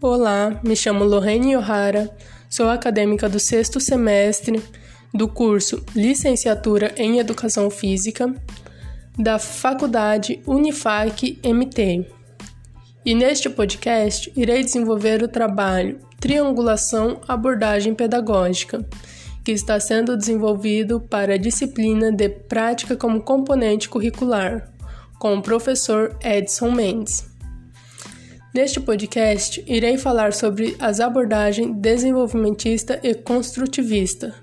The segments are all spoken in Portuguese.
Olá, me chamo Lorraine O'Hara, sou acadêmica do sexto semestre do curso Licenciatura em Educação Física da Faculdade Unifac MT. E neste podcast irei desenvolver o trabalho Triangulação Abordagem Pedagógica, que está sendo desenvolvido para a disciplina de Prática como Componente Curricular, com o professor Edson Mendes. Neste podcast, irei falar sobre as abordagens desenvolvimentista e construtivista.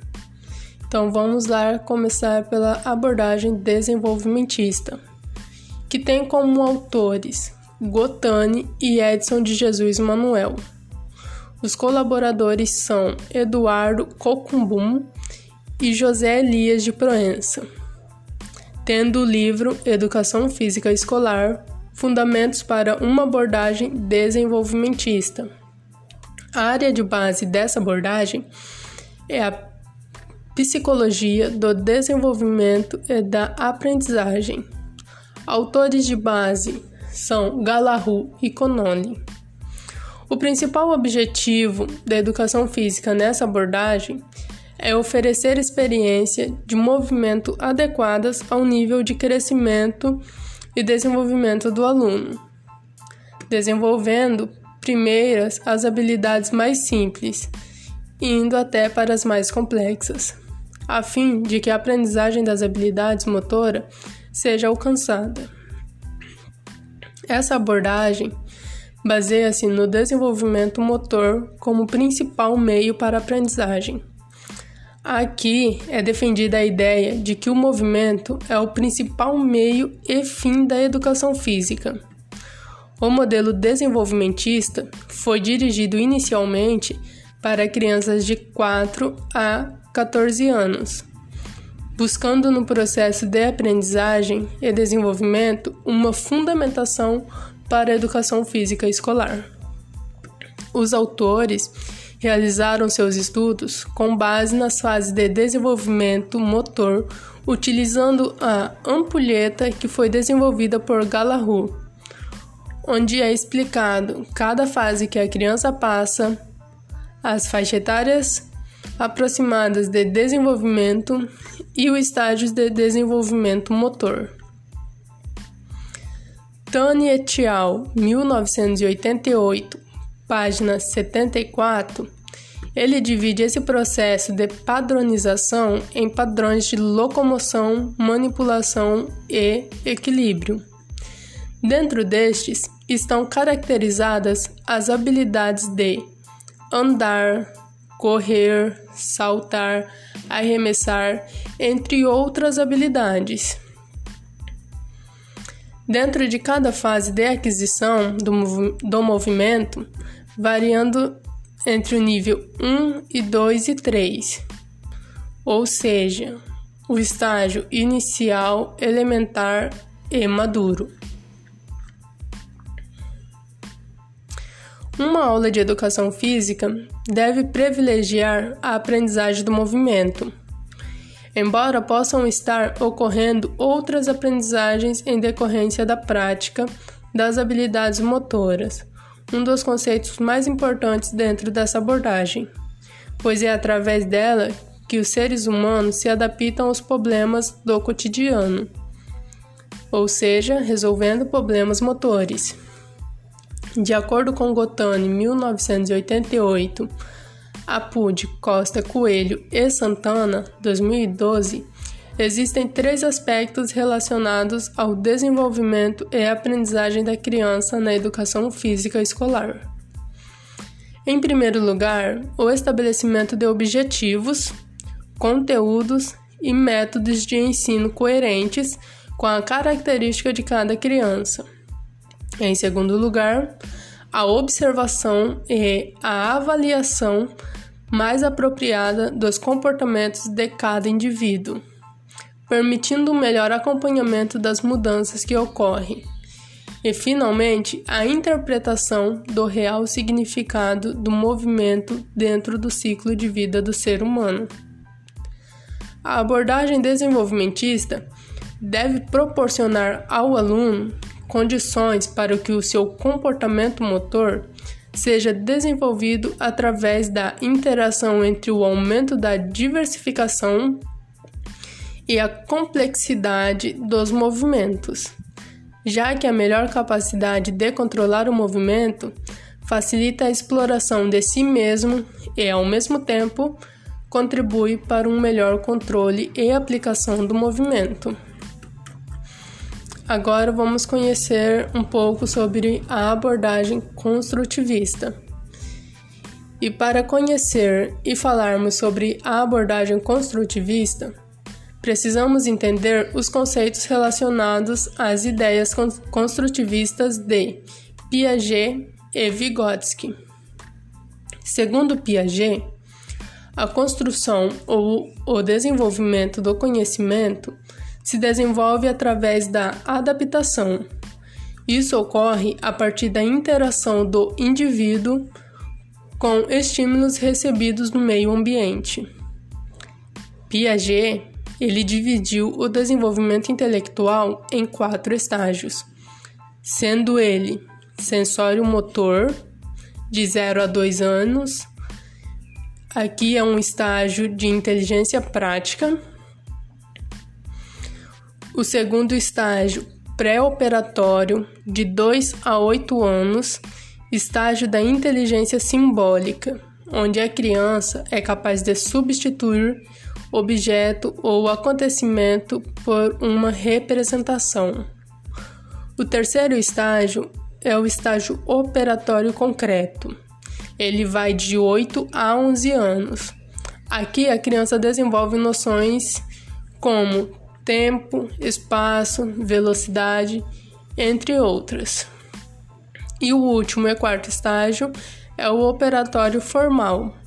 Então vamos lá começar pela abordagem desenvolvimentista, que tem como autores Gotani e Edson de Jesus Manuel. Os colaboradores são Eduardo Cocumbum e José Elias de Proença, tendo o livro Educação Física Escolar Fundamentos para uma abordagem desenvolvimentista. A área de base dessa abordagem é a psicologia do desenvolvimento e da aprendizagem. Autores de base são Galahu e Conoli. O principal objetivo da educação física nessa abordagem é oferecer experiência de movimento adequadas ao nível de crescimento e desenvolvimento do aluno, desenvolvendo primeiras as habilidades mais simples, indo até para as mais complexas, a fim de que a aprendizagem das habilidades motora seja alcançada. Essa abordagem baseia-se no desenvolvimento motor como principal meio para a aprendizagem Aqui é defendida a ideia de que o movimento é o principal meio e fim da educação física. O modelo desenvolvimentista foi dirigido inicialmente para crianças de 4 a 14 anos, buscando no processo de aprendizagem e desenvolvimento uma fundamentação para a educação física escolar. Os autores realizaram seus estudos com base nas fases de desenvolvimento motor, utilizando a ampulheta que foi desenvolvida por Galahu, onde é explicado cada fase que a criança passa, as faixas etárias aproximadas de desenvolvimento e os estágios de desenvolvimento motor. Tani et al., 1988, página 74, ele divide esse processo de padronização em padrões de locomoção, manipulação e equilíbrio. Dentro destes estão caracterizadas as habilidades de andar, correr, saltar, arremessar, entre outras habilidades. Dentro de cada fase de aquisição do, mov do movimento, variando entre o nível 1 e 2 e 3, ou seja, o estágio inicial, elementar e maduro. Uma aula de educação física deve privilegiar a aprendizagem do movimento, embora possam estar ocorrendo outras aprendizagens em decorrência da prática das habilidades motoras um dos conceitos mais importantes dentro dessa abordagem, pois é através dela que os seres humanos se adaptam aos problemas do cotidiano, ou seja, resolvendo problemas motores. De acordo com Gotani, 1988, Apud, Costa Coelho e Santana, 2012, Existem três aspectos relacionados ao desenvolvimento e aprendizagem da criança na educação física escolar. Em primeiro lugar, o estabelecimento de objetivos, conteúdos e métodos de ensino coerentes com a característica de cada criança. Em segundo lugar, a observação e a avaliação mais apropriada dos comportamentos de cada indivíduo permitindo um melhor acompanhamento das mudanças que ocorrem. E, finalmente, a interpretação do real significado do movimento dentro do ciclo de vida do ser humano. A abordagem desenvolvimentista deve proporcionar ao aluno condições para que o seu comportamento motor seja desenvolvido através da interação entre o aumento da diversificação e a complexidade dos movimentos, já que a melhor capacidade de controlar o movimento facilita a exploração de si mesmo e, ao mesmo tempo, contribui para um melhor controle e aplicação do movimento. Agora vamos conhecer um pouco sobre a abordagem construtivista. E para conhecer e falarmos sobre a abordagem construtivista, precisamos entender os conceitos relacionados às ideias construtivistas de Piaget e Vygotsky. Segundo Piaget, a construção ou o desenvolvimento do conhecimento se desenvolve através da adaptação. Isso ocorre a partir da interação do indivíduo com estímulos recebidos no meio ambiente. Piaget ele dividiu o desenvolvimento intelectual em quatro estágios, sendo ele sensório motor de 0 a 2 anos. Aqui é um estágio de inteligência prática o segundo estágio, pré-operatório, de 2 a 8 anos, estágio da inteligência simbólica, onde a criança é capaz de substituir objeto ou acontecimento por uma representação. O terceiro estágio é o estágio operatório concreto. Ele vai de 8 a 11 anos. Aqui a criança desenvolve noções como tempo, espaço, velocidade, entre outras. E o último e quarto estágio é o operatório formal,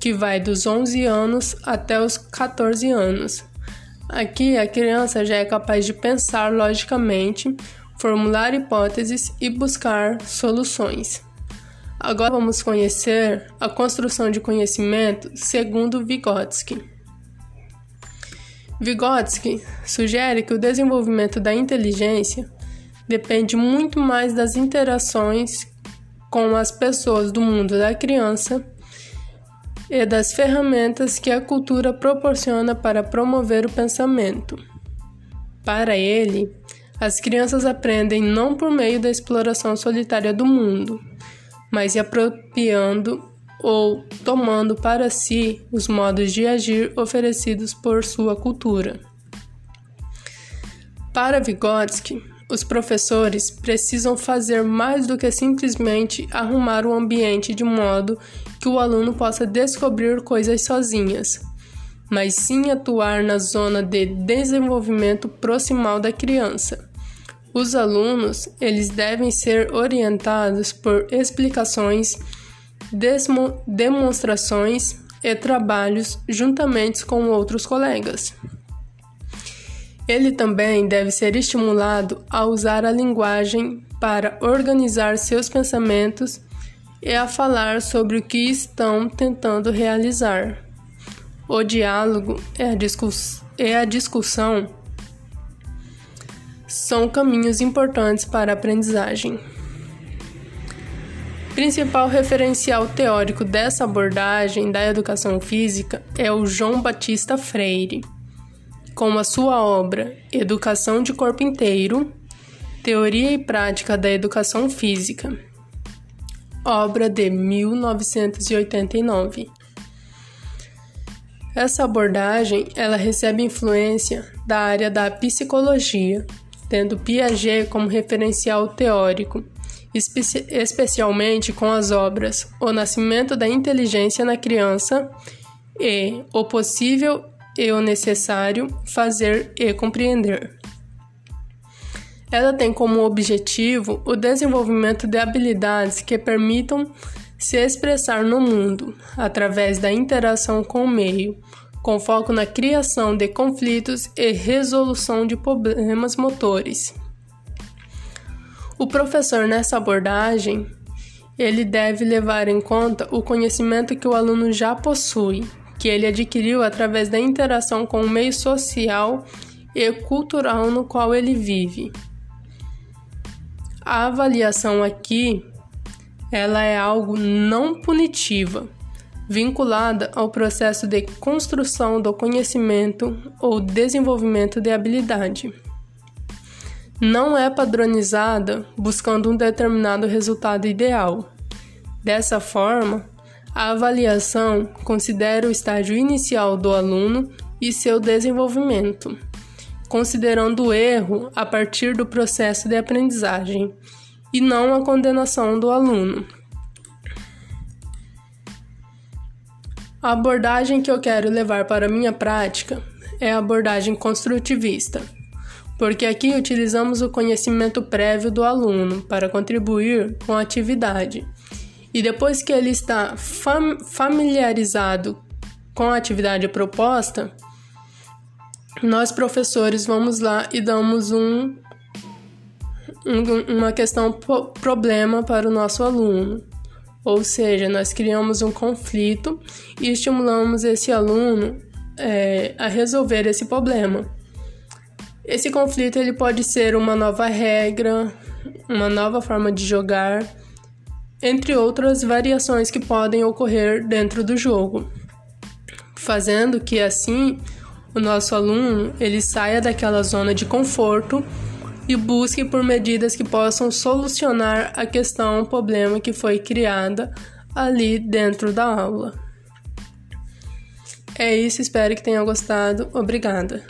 que vai dos 11 anos até os 14 anos. Aqui a criança já é capaz de pensar logicamente, formular hipóteses e buscar soluções. Agora vamos conhecer a construção de conhecimento segundo Vygotsky. Vygotsky sugere que o desenvolvimento da inteligência depende muito mais das interações com as pessoas do mundo da criança e das ferramentas que a cultura proporciona para promover o pensamento. Para ele, as crianças aprendem não por meio da exploração solitária do mundo, mas se apropriando ou tomando para si os modos de agir oferecidos por sua cultura. Para Vygotsky, os professores precisam fazer mais do que simplesmente arrumar o ambiente de modo que o aluno possa descobrir coisas sozinhas, mas sim atuar na zona de desenvolvimento proximal da criança. Os alunos, eles devem ser orientados por explicações demonstrações e trabalhos juntamente com outros colegas. Ele também deve ser estimulado a usar a linguagem para organizar seus pensamentos e a falar sobre o que estão tentando realizar. O diálogo e a, discuss e a discussão são caminhos importantes para a aprendizagem principal referencial teórico dessa abordagem da educação física é o João Batista Freire, com a sua obra Educação de Corpo Inteiro, Teoria e Prática da Educação Física, obra de 1989. Essa abordagem ela recebe influência da área da psicologia, tendo Piaget como referencial teórico espe especialmente com as obras O Nascimento da Inteligência na Criança e O Possível e o Necessário Fazer e Compreender. Ela tem como objetivo o desenvolvimento de habilidades que permitam se expressar no mundo através da interação com o meio, com foco na criação de conflitos e resolução de problemas motores. O professor nessa abordagem, ele deve levar em conta o conhecimento que o aluno já possui, que ele adquiriu através da interação com o meio social e cultural no qual ele vive. A avaliação aqui ela é algo não punitiva, vinculada ao processo de construção do conhecimento ou desenvolvimento de habilidade. Não é padronizada buscando um determinado resultado ideal. Dessa forma, a avaliação considera o estágio inicial do aluno e seu desenvolvimento, considerando o erro a partir do processo de aprendizagem e não a condenação do aluno. A abordagem que eu quero levar para a minha prática é a abordagem construtivista, porque aqui utilizamos o conhecimento prévio do aluno para contribuir com a atividade. E depois que ele está fam familiarizado com a atividade proposta, nós professores vamos lá e damos um, um uma questão problema para o nosso aluno. Ou seja, nós criamos um conflito e estimulamos esse aluno é, a resolver esse problema. Esse conflito ele pode ser uma nova regra, uma nova forma de jogar, entre outras variações que podem ocorrer dentro do jogo, fazendo que assim o nosso aluno ele saia daquela zona de conforto e busque por medidas que possam solucionar a questão, o problema que foi criada ali dentro da aula. É isso, espero que tenham gostado. Obrigada.